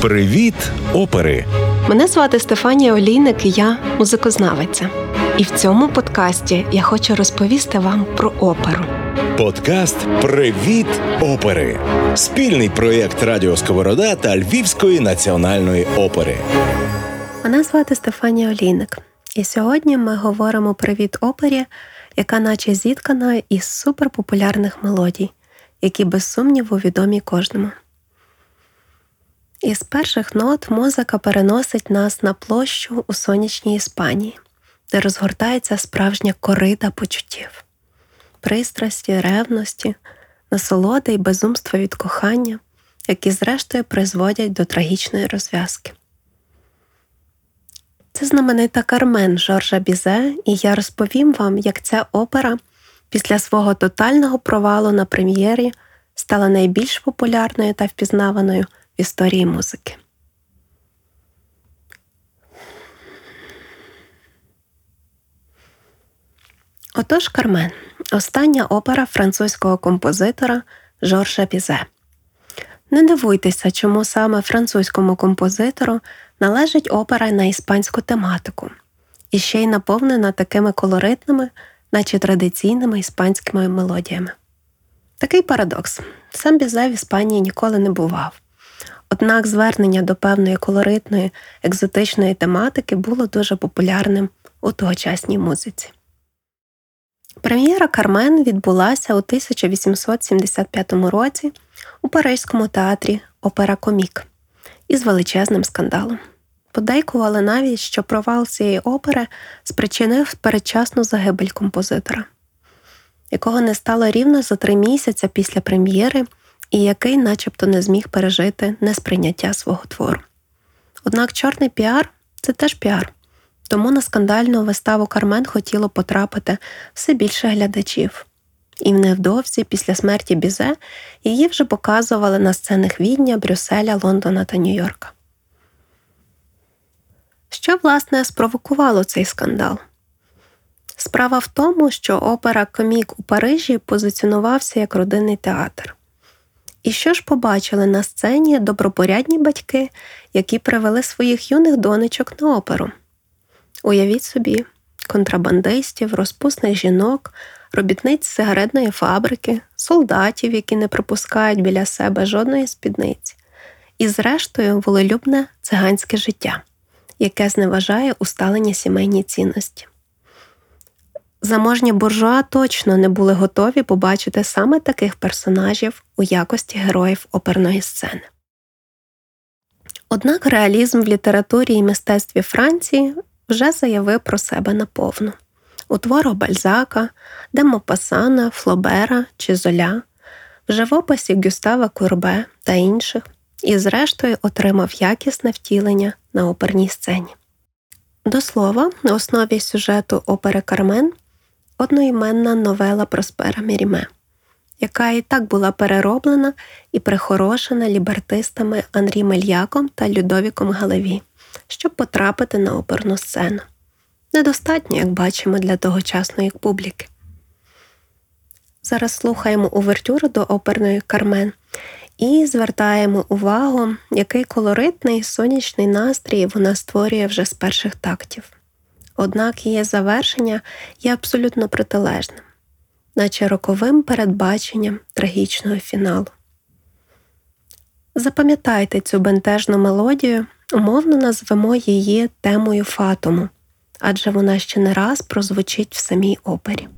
Привіт, опери! Мене звати Стефанія Олійник, і я музикознавиця. І в цьому подкасті я хочу розповісти вам про оперу. Подкаст Привіт, опери! Спільний проєкт Радіо Сковорода та Львівської національної опери. Мене звати Стефанія Олійник, і сьогодні ми говоримо привіт опері, яка наче зіткана із суперпопулярних мелодій, які без сумніву відомі кожному. Із перших нот музика переносить нас на площу у сонячній Іспанії, де розгортається справжня корида почуттів, пристрасті, ревності, насолоди й безумства від кохання, які зрештою призводять до трагічної розв'язки. Це знаменита Кармен Жоржа Бізе, і я розповім вам, як ця опера після свого тотального провалу на прем'єрі стала найбільш популярною та впізнаваною історії музики. Отож Кармен остання опера французького композитора Жоржа Бізе. Не дивуйтеся, чому саме французькому композитору належить опера на іспанську тематику, і ще й наповнена такими колоритними, наче традиційними іспанськими мелодіями. Такий парадокс. Сам Бізе в Іспанії ніколи не бував. Однак звернення до певної колоритної, екзотичної тематики було дуже популярним у тогочасній музиці. Прем'єра Кармен відбулася у 1875 році у Паризькому театрі Опера Комік із величезним скандалом. Подейкували навіть, що провал цієї опери спричинив передчасну загибель композитора, якого не стало рівно за три місяці після прем'єри і який начебто не зміг пережити несприйняття свого твору. Однак чорний піар це теж піар, тому на скандальну виставу Кармен хотіло потрапити все більше глядачів. І невдовзі, після смерті Бізе, її вже показували на сценах Відня, Брюсселя, Лондона та Нью-Йорка. Що, власне, спровокувало цей скандал? Справа в тому, що опера Комік у Парижі позиціонувався як родинний театр. І що ж побачили на сцені добропорядні батьки, які привели своїх юних донечок на оперу? Уявіть собі, контрабандистів, розпусних жінок, робітниць сигаретної фабрики, солдатів, які не пропускають біля себе жодної спідниці, і, зрештою, волелюбне циганське життя, яке зневажає усталені сімейні цінності. Заможні буржуа точно не були готові побачити саме таких персонажів у якості героїв оперної сцени. Однак реалізм в літературі і мистецтві Франції вже заявив про себе наповну у творах Бальзака, Демопасана, Флобера чи Золя, в живописі Гюстава Курбе та інших, і, зрештою, отримав якісне втілення на оперній сцені. До слова, на основі сюжету опери Кармен одноіменна новела Проспера Міріме, яка і так була перероблена і прихорошена лібертистами Анрі Мельяком та Людовіком Галеві, щоб потрапити на оперну сцену. Недостатньо, як бачимо, для тогочасної публіки. Зараз слухаємо увертюру до оперної Кармен і звертаємо увагу, який колоритний сонячний настрій вона створює вже з перших тактів однак її завершення є абсолютно протилежним, наче роковим передбаченням трагічного фіналу. Запам'ятайте цю бентежну мелодію, умовно назвемо її темою фатуму, адже вона ще не раз прозвучить в самій опері.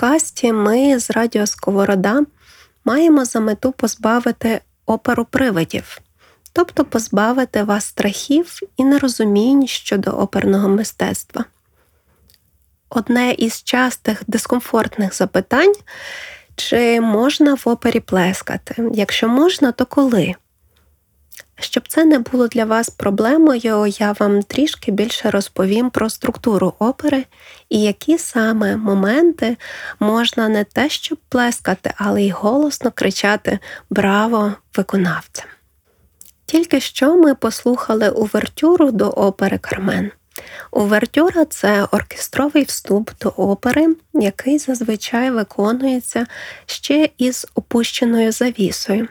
Подкасті ми з Радіо Сковорода маємо за мету позбавити оперу привидів, тобто позбавити вас страхів і нерозумінь щодо оперного мистецтва. Одне із частих дискомфортних запитань чи можна в опері плескати? Якщо можна, то коли? Щоб це не було для вас проблемою, я вам трішки більше розповім про структуру опери і які саме моменти можна не те, щоб плескати, але й голосно кричати Браво виконавцям! Тільки що ми послухали увертюру до опери Кармен. Увертюра це оркестровий вступ до опери, який зазвичай виконується ще із опущеною завісою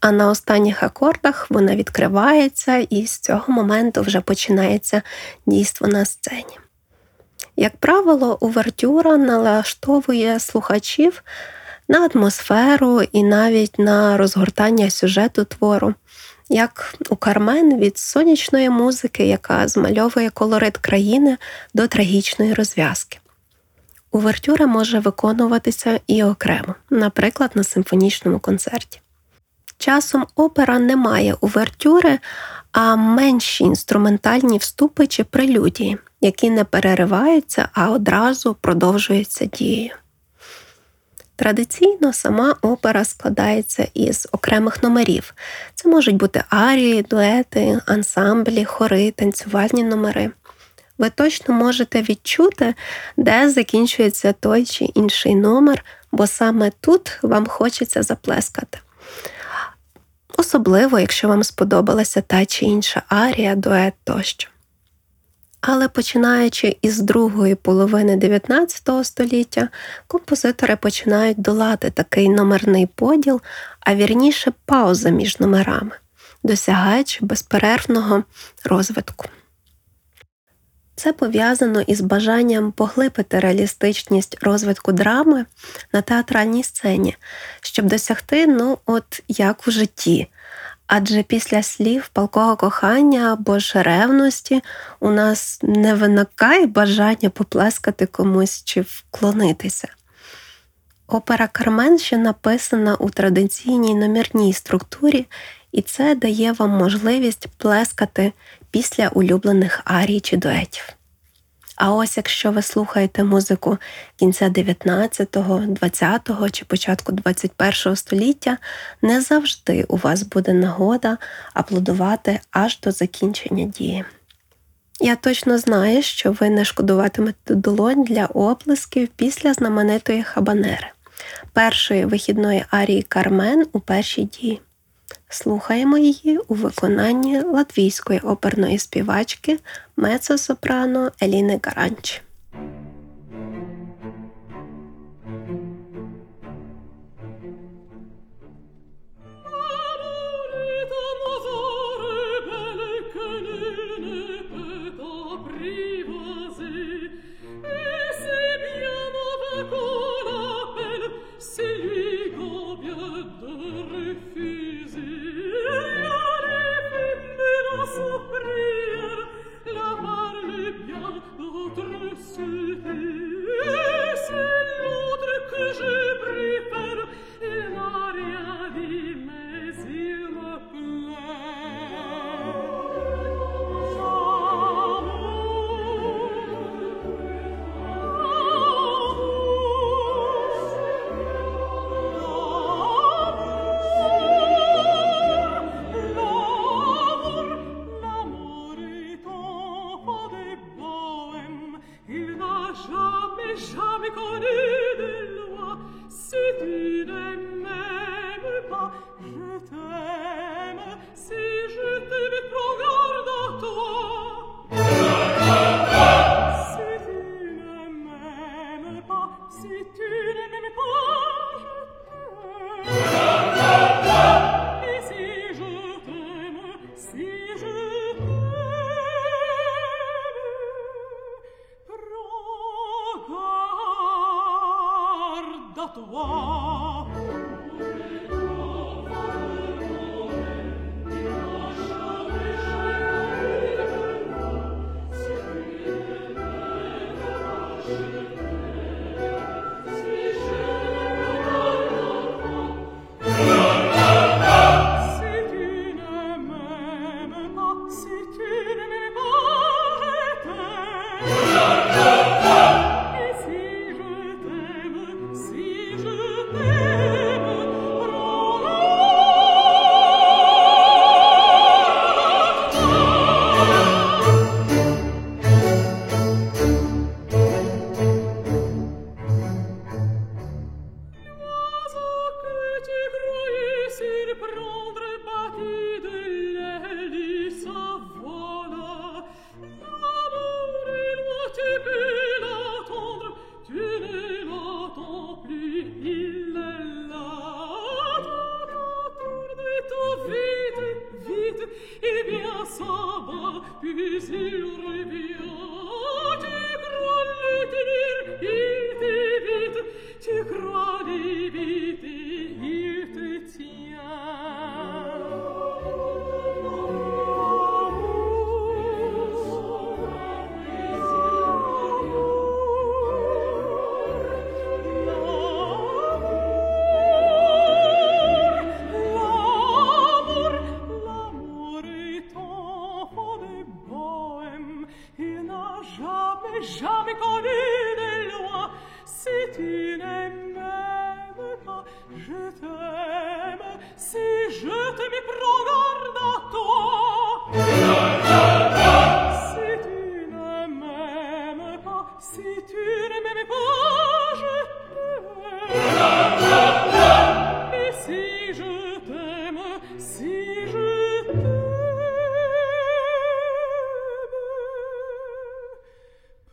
а на останніх акордах вона відкривається, і з цього моменту вже починається дійство на сцені. Як правило, увертюра налаштовує слухачів на атмосферу і навіть на розгортання сюжету твору, як у Кармен від сонячної музики, яка змальовує колорит країни до трагічної розв'язки. Увертюра може виконуватися і окремо, наприклад, на симфонічному концерті. Часом опера не має увертюри, а менші інструментальні вступи чи прелюдії, які не перериваються, а одразу продовжуються дією. Традиційно сама опера складається із окремих номерів. Це можуть бути арії, дуети, ансамблі, хори, танцювальні номери. Ви точно можете відчути, де закінчується той чи інший номер, бо саме тут вам хочеться заплескати особливо, якщо вам сподобалася та чи інша арія, дует тощо. Але починаючи із другої половини 19 століття, композитори починають долати такий номерний поділ, а вірніше пауза між номерами, досягаючи безперервного розвитку. Це пов'язано із бажанням поглибити реалістичність розвитку драми на театральній сцені, щоб досягти, ну, от як у житті. Адже після слів палкого кохання або ж ревності у нас не виникає бажання поплескати комусь чи вклонитися. Опера Кармен ще написана у традиційній номірній структурі, і це дає вам можливість плескати після улюблених арій чи дуетів. А ось якщо ви слухаєте музику кінця 19-го, 20-го чи початку 21-го століття, не завжди у вас буде нагода аплодувати аж до закінчення дії. Я точно знаю, що ви не шкодуватимете долонь для оплесків після знаменитої хабанери, першої вихідної арії Кармен у першій дії. Слухаємо її у виконанні латвійської оперної співачки мецо-сопрано Еліни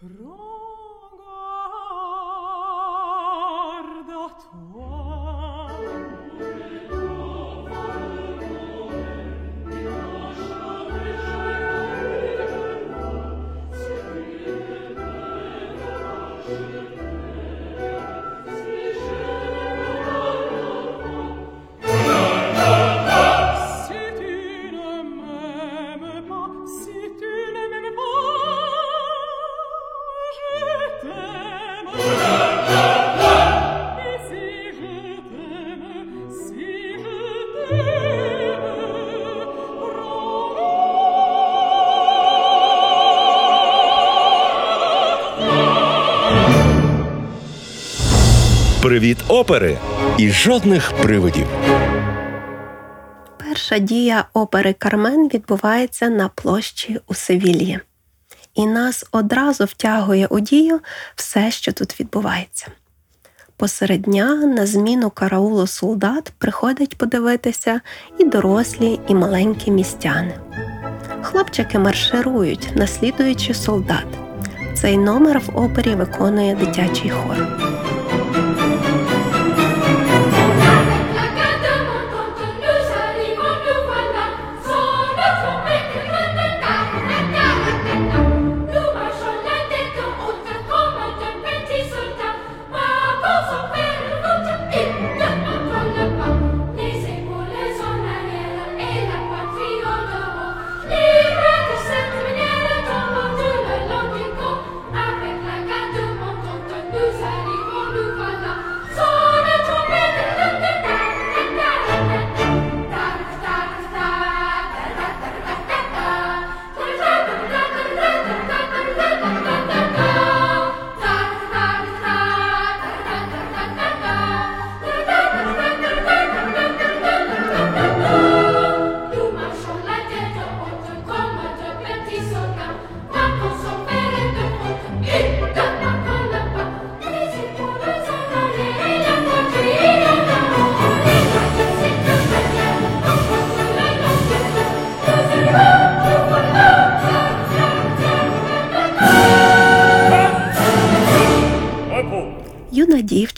Rome. Привіт опери і жодних привидів. Перша дія опери Кармен відбувається на площі у Севільї. І нас одразу втягує у дію все, що тут відбувається. Посеред дня на зміну караулу солдат приходять подивитися і дорослі, і маленькі містяни. Хлопчики марширують, наслідуючи солдат. Цей номер в опері виконує дитячий хор.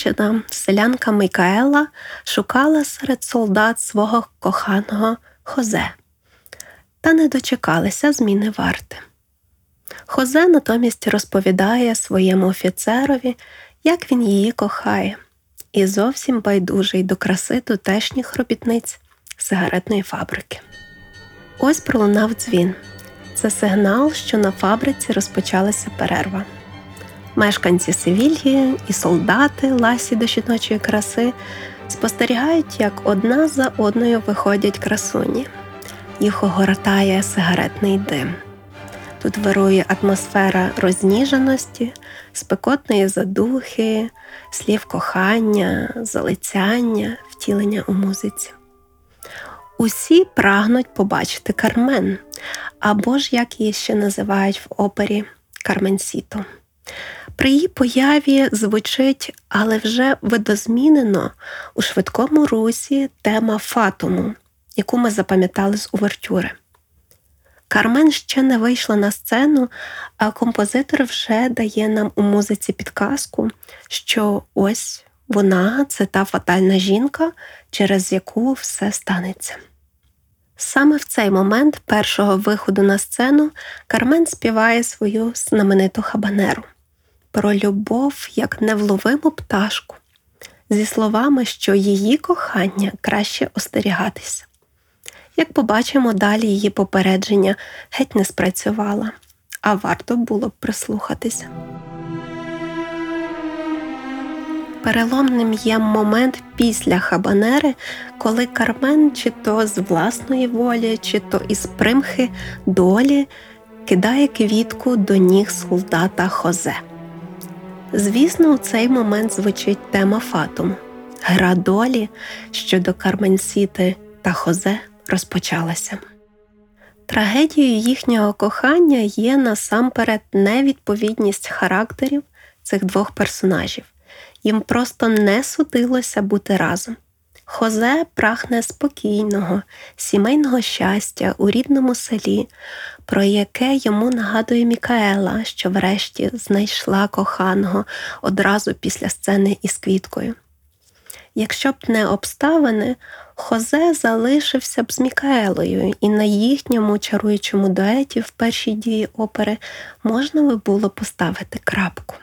Дівчина, селянка Микаела, шукала серед солдат свого коханого Хозе та не дочекалася зміни варти. Хозе натомість розповідає своєму офіцерові, як він її кохає, і зовсім байдужий до краси тутешніх робітниць сигаретної фабрики. Ось пролунав дзвін. Це сигнал, що на фабриці розпочалася перерва. Мешканці Севільї і солдати ласі до жіночої краси спостерігають, як одна за одною виходять красуні. Їх огортає сигаретний дим. Тут вирує атмосфера розніженості, спекотної задухи, слів кохання, залицяння, втілення у музиці. Усі прагнуть побачити Кармен, або ж як її ще називають в опері Карменсіто. При її появі звучить, але вже видозмінено у швидкому русі тема фатуму, яку ми запам'ятали з увертюри. Кармен ще не вийшла на сцену, а композитор вже дає нам у музиці підказку, що ось вона це та фатальна жінка, через яку все станеться. Саме в цей момент першого виходу на сцену Кармен співає свою знамениту хабанеру про любов як невловиму пташку, зі словами, що її кохання краще остерігатися. Як побачимо, далі її попередження геть не спрацювало, а варто було б прислухатися. Переломним є момент після хабанери, коли Кармен чи то з власної волі, чи то із примхи долі кидає квітку до ніг солдата Хозе. Звісно, у цей момент звучить тема Фатум гра долі щодо Карменсіти та Хозе розпочалася. Трагедією їхнього кохання є насамперед невідповідність характерів цих двох персонажів. Їм просто не судилося бути разом. Хозе прагне спокійного, сімейного щастя у рідному селі, про яке йому нагадує Мікаела, що врешті знайшла коханого одразу після сцени із квіткою. Якщо б не обставини, Хозе залишився б з Мікаелою, і на їхньому чаруючому дуеті в першій дії опери можна би було поставити крапку.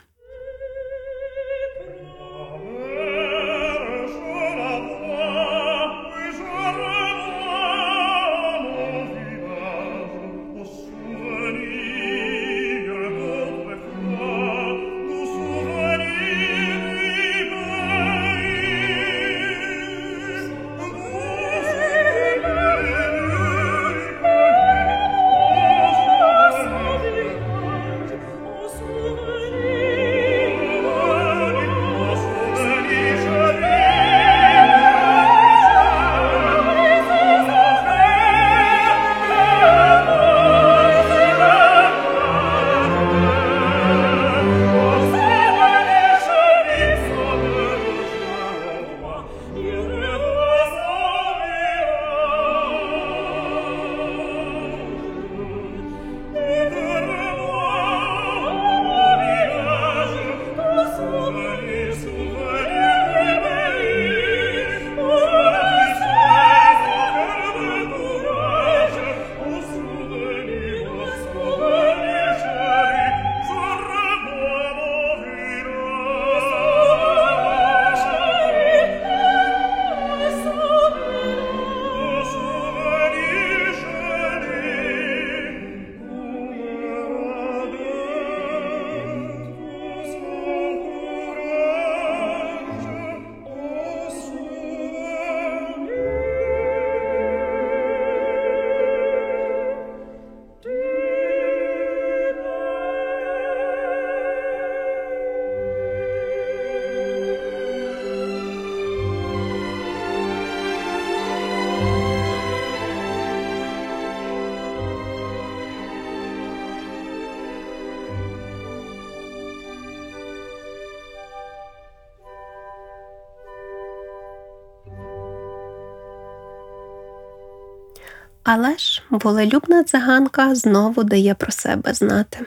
Але ж волелюбна циганка знову дає про себе знати.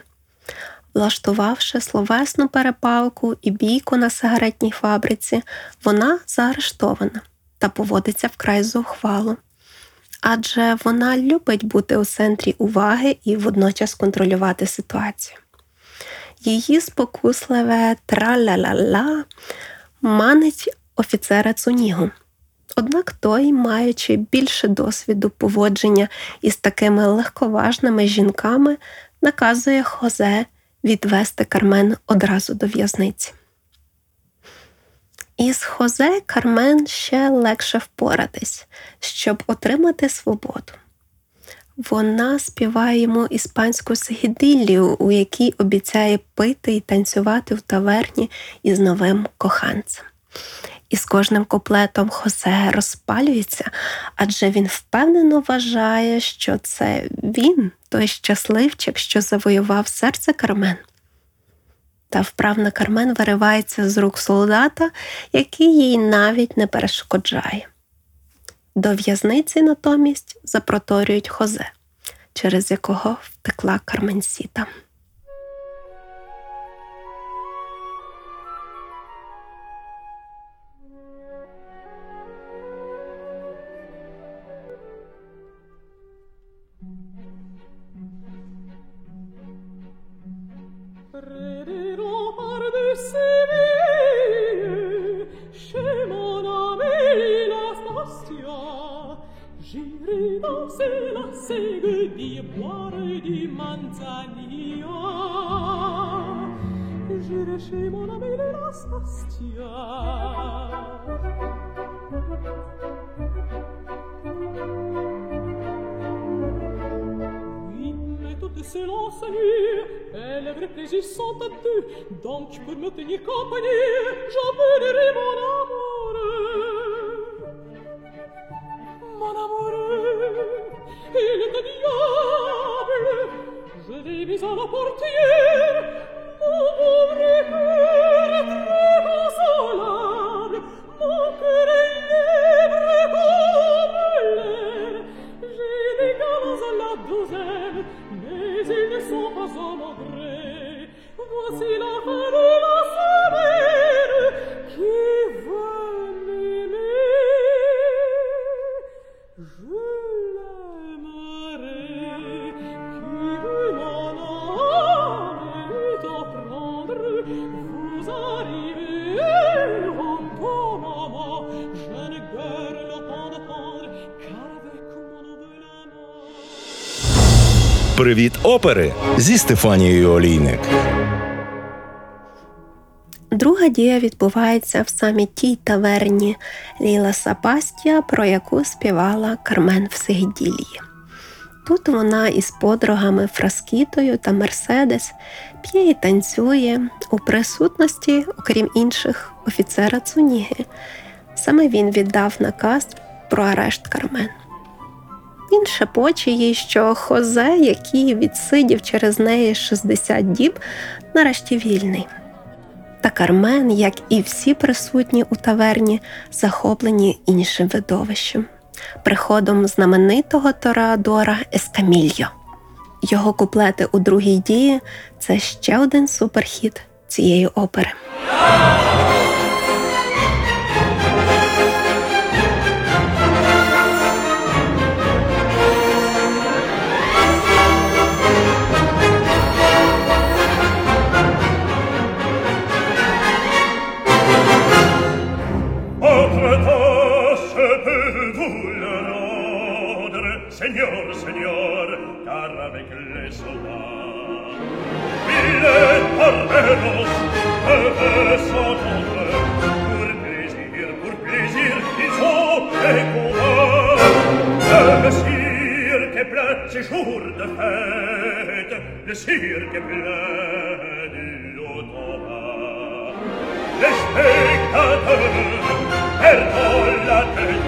Влаштувавши словесну перепалку і бійку на сигаретній фабриці, вона заарештована та поводиться вкрай зухвало. Адже вона любить бути у центрі уваги і водночас контролювати ситуацію. Її спокусливе траля-ля-ля манить офіцера Цунігу. Однак той, маючи більше досвіду поводження із такими легковажними жінками, наказує Хозе відвести Кармен одразу до в'язниці. Із Хозе Кармен ще легше впоратись, щоб отримати свободу. Вона співає йому іспанську сигідилію, у якій обіцяє пити і танцювати в таверні із новим коханцем. І з кожним куплетом Хосе розпалюється, адже він впевнено вважає, що це він, той щасливчик, що завоював серце Кармен. Та вправна Кармен виривається з рук солдата, який їй навіть не перешкоджає. До в'язниці натомість запроторюють Хозе, через якого втекла Карменсіта. silence nuit et les réfléchis sont à deux donc pour me tenir compagnie j'enverrai mon amour mon amour il est diable je l'ai mis à la porte Привіт опери зі Стефанією Олійник. Друга дія відбувається в саме тій таверні Ліла Сапастія, про яку співала Кармен в Сигіділії. Тут вона із подругами Фраскітою та Мерседес п'є і танцює у присутності, окрім інших, офіцера Цуніги. Саме він віддав наказ про арешт Кармен. Він шепоче їй, що Хозе, який відсидів через неї 60 діб, нарешті вільний. Та Кармен, як і всі присутні у таверні, захоплені іншим видовищем приходом знаменитого тореадора Ескамільо. Його куплети у другій дії це ще один суперхіт цієї опери. Seigneur, Seigneur, car avec les soldats, Mille est parvenos, heureux s'entendre, pour plaisir, pour plaisir, il faut les combats. Le cirque plein, c'est jour de fête, le cirque plein du l'automne. Les spectateurs perdent la tête,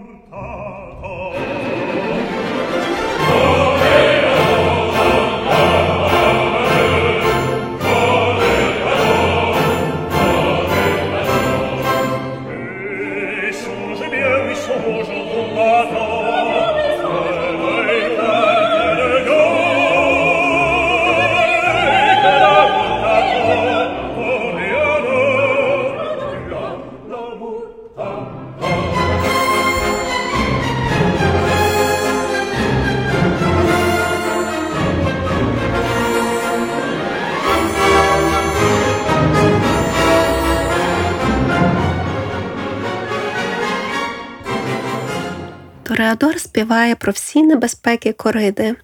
співає про всі небезпеки кориди,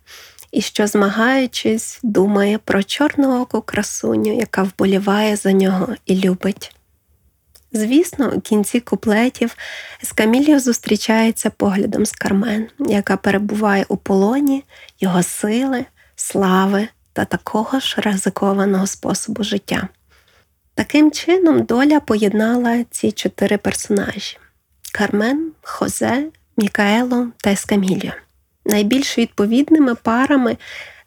і що, змагаючись, думає про чорнооку красуню, яка вболіває за нього і любить. Звісно, у кінці куплетів Ескаміліо зустрічається поглядом з Кармен, яка перебуває у полоні його сили, слави та такого ж ризикованого способу життя. Таким чином, доля поєднала ці чотири персонажі: Кармен, Хозе, Мікаела та Ескаміліо. Найбільш відповідними парами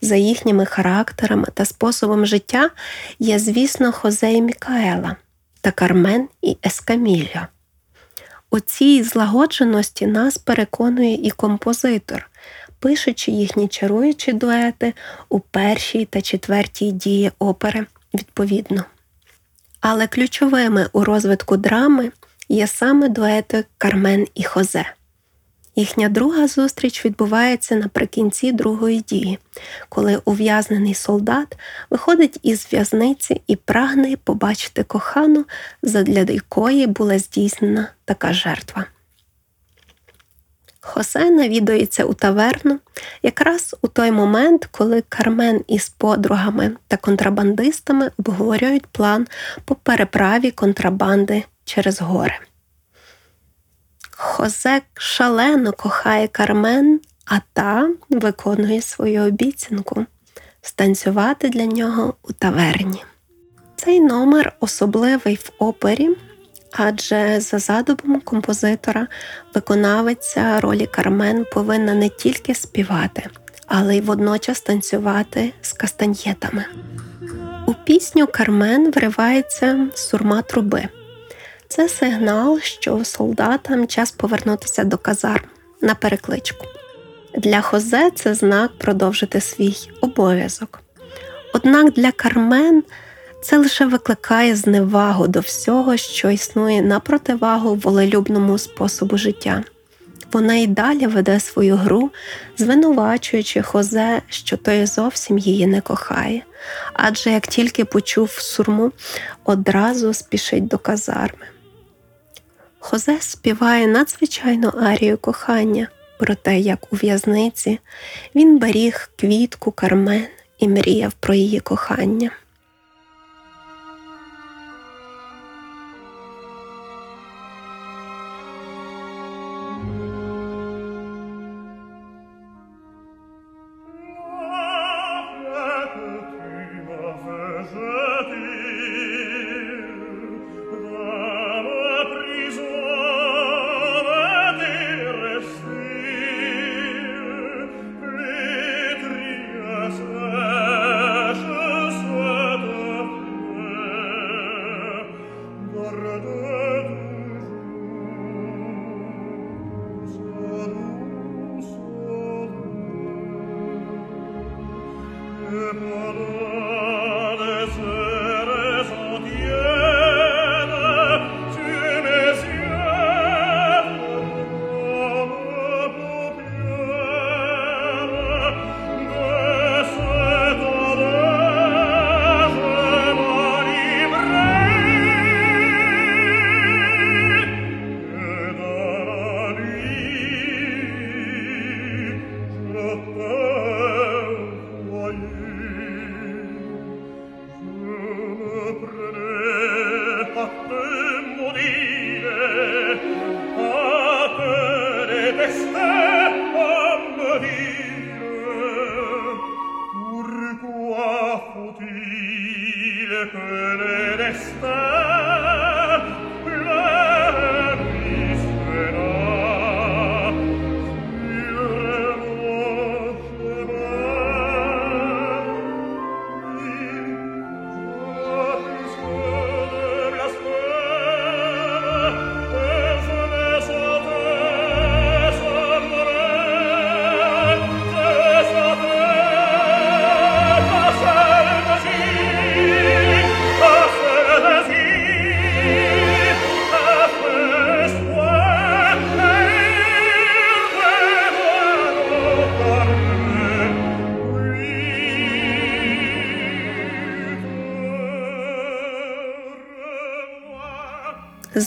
за їхніми характерами та способом життя є, звісно, Хозе і Мікаела та Кармен і Ескаміліо. У цій злагодженості нас переконує і композитор, пишучи їхні чаруючі дуети у першій та четвертій дії опери відповідно. Але ключовими у розвитку драми є саме дуети Кармен і Хозе. Їхня друга зустріч відбувається наприкінці другої дії, коли ув'язнений солдат виходить із в'язниці і прагне побачити кохану, задля якої була здійснена така жертва. Хосе навідується у таверну якраз у той момент, коли Кармен із подругами та контрабандистами обговорюють план по переправі контрабанди через гори. Хозе шалено кохає Кармен, а та виконує свою обіцянку станцювати для нього у таверні. Цей номер особливий в опері, адже за задумом композитора виконавиця ролі Кармен повинна не тільки співати, але й водночас танцювати з кастаньєтами. У пісню Кармен вривається сурма труби. Це сигнал, що солдатам час повернутися до казарм на перекличку. Для Хозе це знак продовжити свій обов'язок. Однак для Кармен це лише викликає зневагу до всього, що існує на противагу волелюбному способу життя. Вона й далі веде свою гру, звинувачуючи Хозе, що той зовсім її не кохає, адже як тільки почув сурму, одразу спішить до казарми. Хозе співає надзвичайну арію кохання про те, як у в'язниці він беріг квітку Кармен і мріяв про її кохання.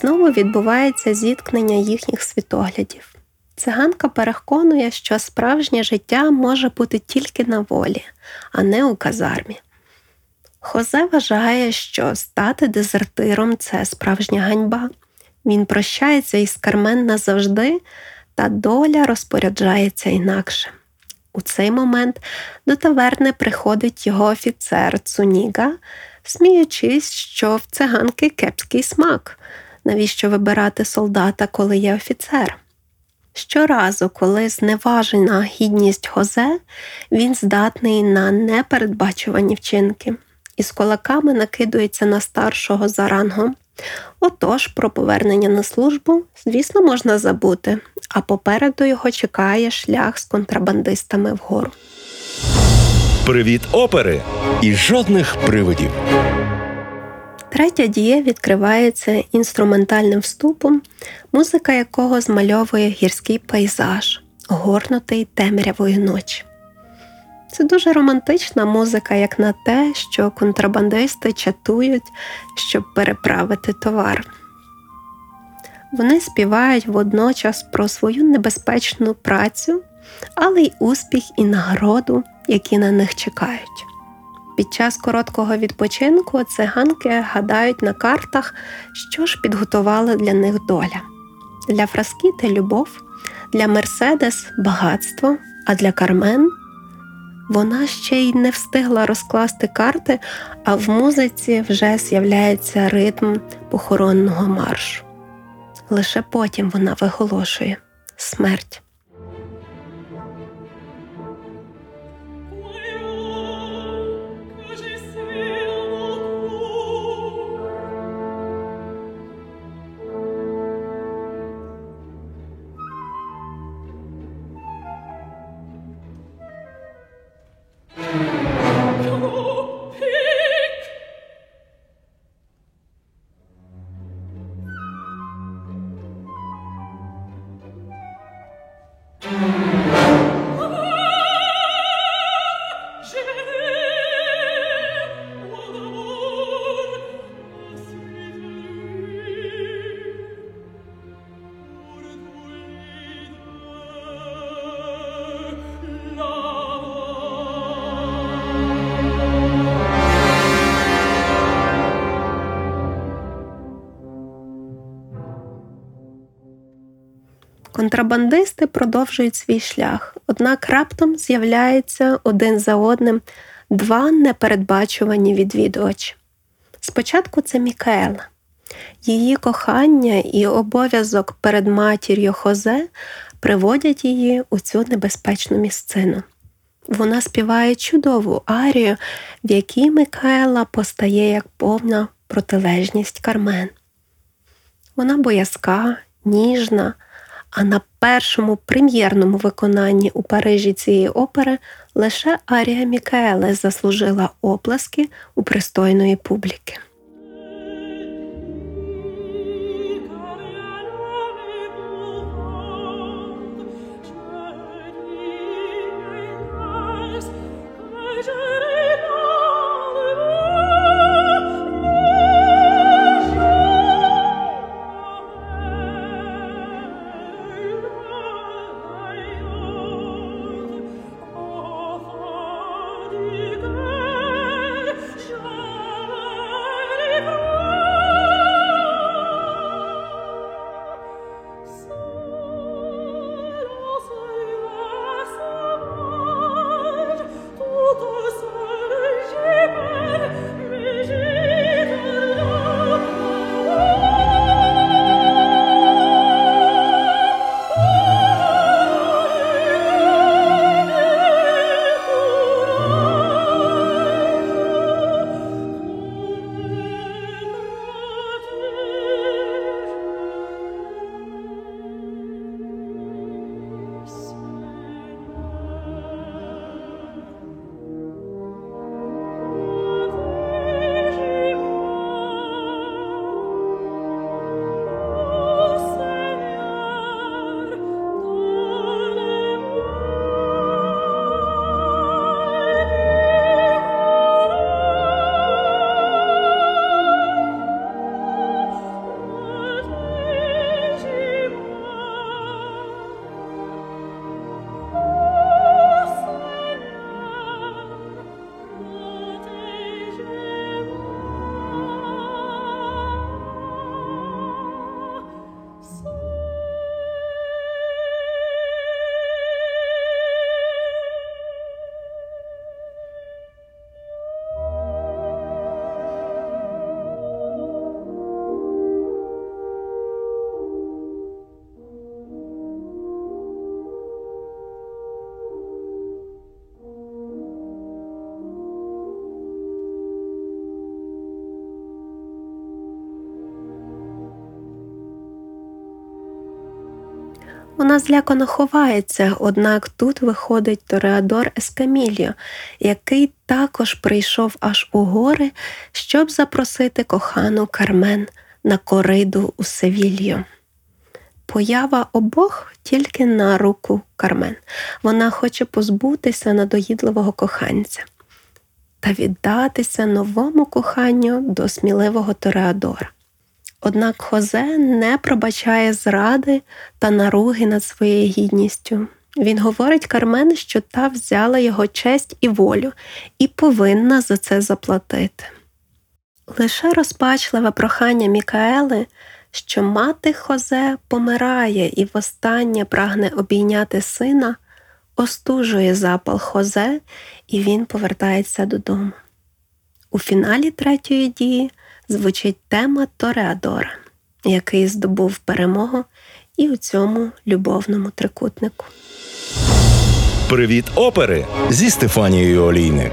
Знову відбувається зіткнення їхніх світоглядів. Циганка переконує, що справжнє життя може бути тільки на волі, а не у казармі. Хозе вважає, що стати дезертиром це справжня ганьба. Він прощається із Кармен назавжди, та доля розпоряджається інакше. У цей момент до таверни приходить його офіцер Цуніга, сміючись, що в циганки кепський смак. Навіщо вибирати солдата, коли є офіцер? Щоразу, коли зневажена гідність Хозе, він здатний на непередбачувані вчинки і з кулаками накидується на старшого за рангом. Отож, про повернення на службу, звісно, можна забути, а попереду його чекає шлях з контрабандистами вгору. Привіт опери і жодних привидів. Третя дія відкривається інструментальним вступом, музика якого змальовує гірський пейзаж, огорнутий темрявою ночі. Це дуже романтична музика, як на те, що контрабандисти чатують, щоб переправити товар. Вони співають водночас про свою небезпечну працю, але й успіх і нагороду, які на них чекають. Під час короткого відпочинку циганки гадають на картах, що ж підготувала для них доля. Для Фраскіти любов, для Мерседес багатство, а для Кармен вона ще й не встигла розкласти карти, а в музиці вже з'являється ритм похоронного маршу. Лише потім вона виголошує смерть. Контрабандисти продовжують свій шлях, однак раптом з'являється один за одним два непередбачувані відвідувачі. Спочатку це Мікаела. Її кохання і обов'язок перед матір'ю Хозе приводять її у цю небезпечну місцину. Вона співає чудову арію, в якій Микаела постає як повна протилежність Кармен. Вона боязка, ніжна, а на першому прем'єрному виконанні у Парижі цієї опери лише Арія Мікаеле заслужила оплески у пристойної публіки. Вона злякано ховається, однак тут виходить Тореадор Ескамільо, який також прийшов аж у гори, щоб запросити кохану Кармен на кориду у Севілью. Поява обох тільки на руку Кармен. Вона хоче позбутися надоїдливого коханця та віддатися новому коханню до сміливого Тореадора. Однак Хозе не пробачає зради та наруги над своєю гідністю. Він говорить Кармен, що та взяла його честь і волю і повинна за це заплатити. Лише розпачливе прохання Мікаели, що мати Хозе помирає і востаннє прагне обійняти сина, остужує запал Хозе, і він повертається додому. У фіналі третьої дії звучить тема Тореадора, який здобув перемогу і у цьому любовному трикутнику. Привіт опери зі Стефанією Олійник.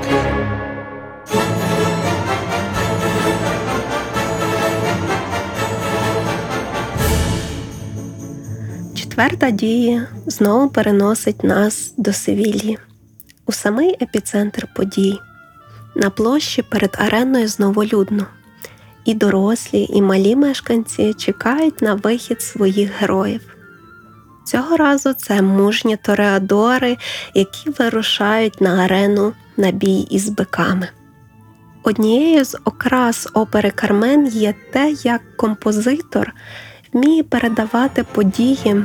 Четверта дія знову переносить нас до Севілії, у самий епіцентр подій. На площі перед ареною знову людно. І дорослі, і малі мешканці чекають на вихід своїх героїв. Цього разу це мужні тореадори, які вирушають на арену на бій із биками. Однією з окрас опери Кармен є те, як композитор вміє передавати події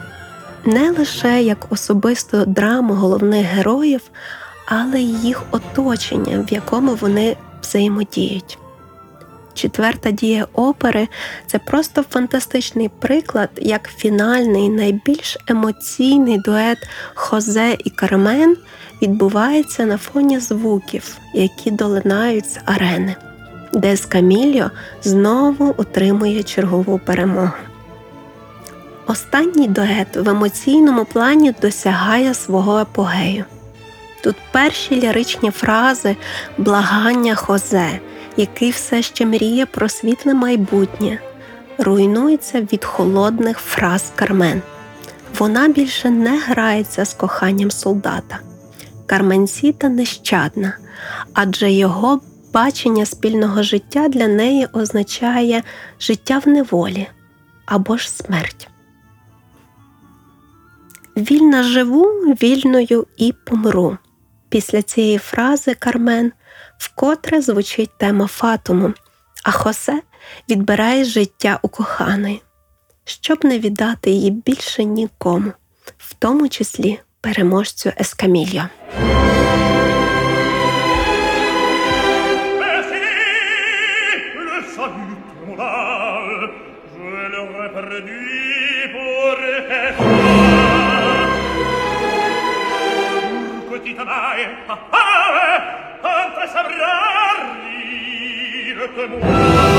не лише як особисту драму головних героїв, але й їх оточення, в якому вони взаємодіють. Четверта дія опери це просто фантастичний приклад, як фінальний, найбільш емоційний дует Хозе і Кармен відбувається на фоні звуків, які долинають з арени, де Скамільо знову отримує чергову перемогу. Останній дует в емоційному плані досягає свого епогею. Тут перші ліричні фрази благання Хозе, який все ще мріє про світле майбутнє, руйнується від холодних фраз Кармен. Вона більше не грається з коханням солдата. Карменсіта нещадна, адже його бачення спільного життя для неї означає життя в неволі або ж смерть. Вільна живу, вільною і помру. Після цієї фрази Кармен вкотре звучить тема Фатуму, а Хосе відбирає життя у коханої, щоб не віддати її більше нікому, в тому числі переможцю Ескамільо. Merci, le sabrà rirte muore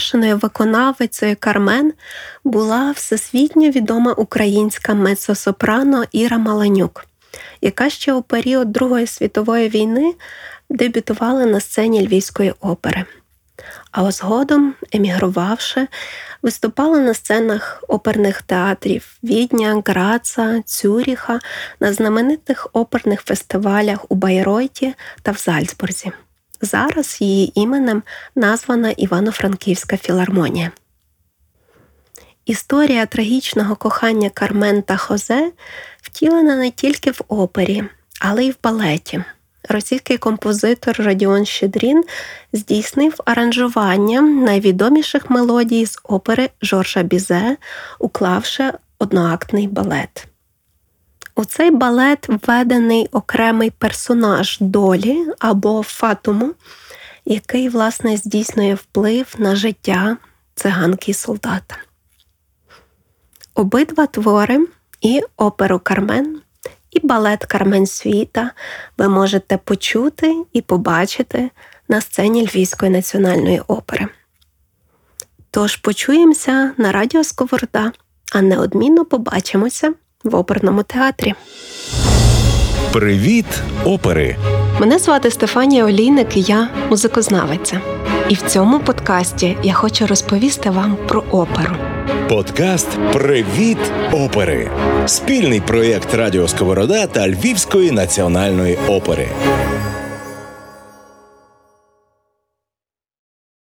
неперевершеною виконавицею Кармен була всесвітньо відома українська мецосопрано Іра Маланюк, яка ще у період Другої світової війни дебютувала на сцені Львівської опери. А згодом, емігрувавши, виступала на сценах оперних театрів Відня, Граца, Цюріха на знаменитих оперних фестивалях у Байройті та в Зальцбурзі. Зараз її іменем названа Івано-Франківська філармонія. Історія трагічного кохання Кармен та Хозе втілена не тільки в опері, але й в балеті. Російський композитор Радіон Щедрін здійснив аранжування найвідоміших мелодій з опери Жоржа Бізе, уклавши одноактний балет. У цей балет введений окремий персонаж долі або фатуму, який, власне, здійснює вплив на життя циганки солдата. Обидва твори і оперу Кармен, і балет Кармен Світа ви можете почути і побачити на сцені Львівської національної опери. Тож почуємося на радіо Сковорода, а неодмінно побачимося в оперному театрі. Привіт, опери! Мене звати Стефанія Олійник, і я музикознавиця. І в цьому подкасті я хочу розповісти вам про оперу. Подкаст Привіт, опери! Спільний проєкт Радіо Сковорода та Львівської національної опери.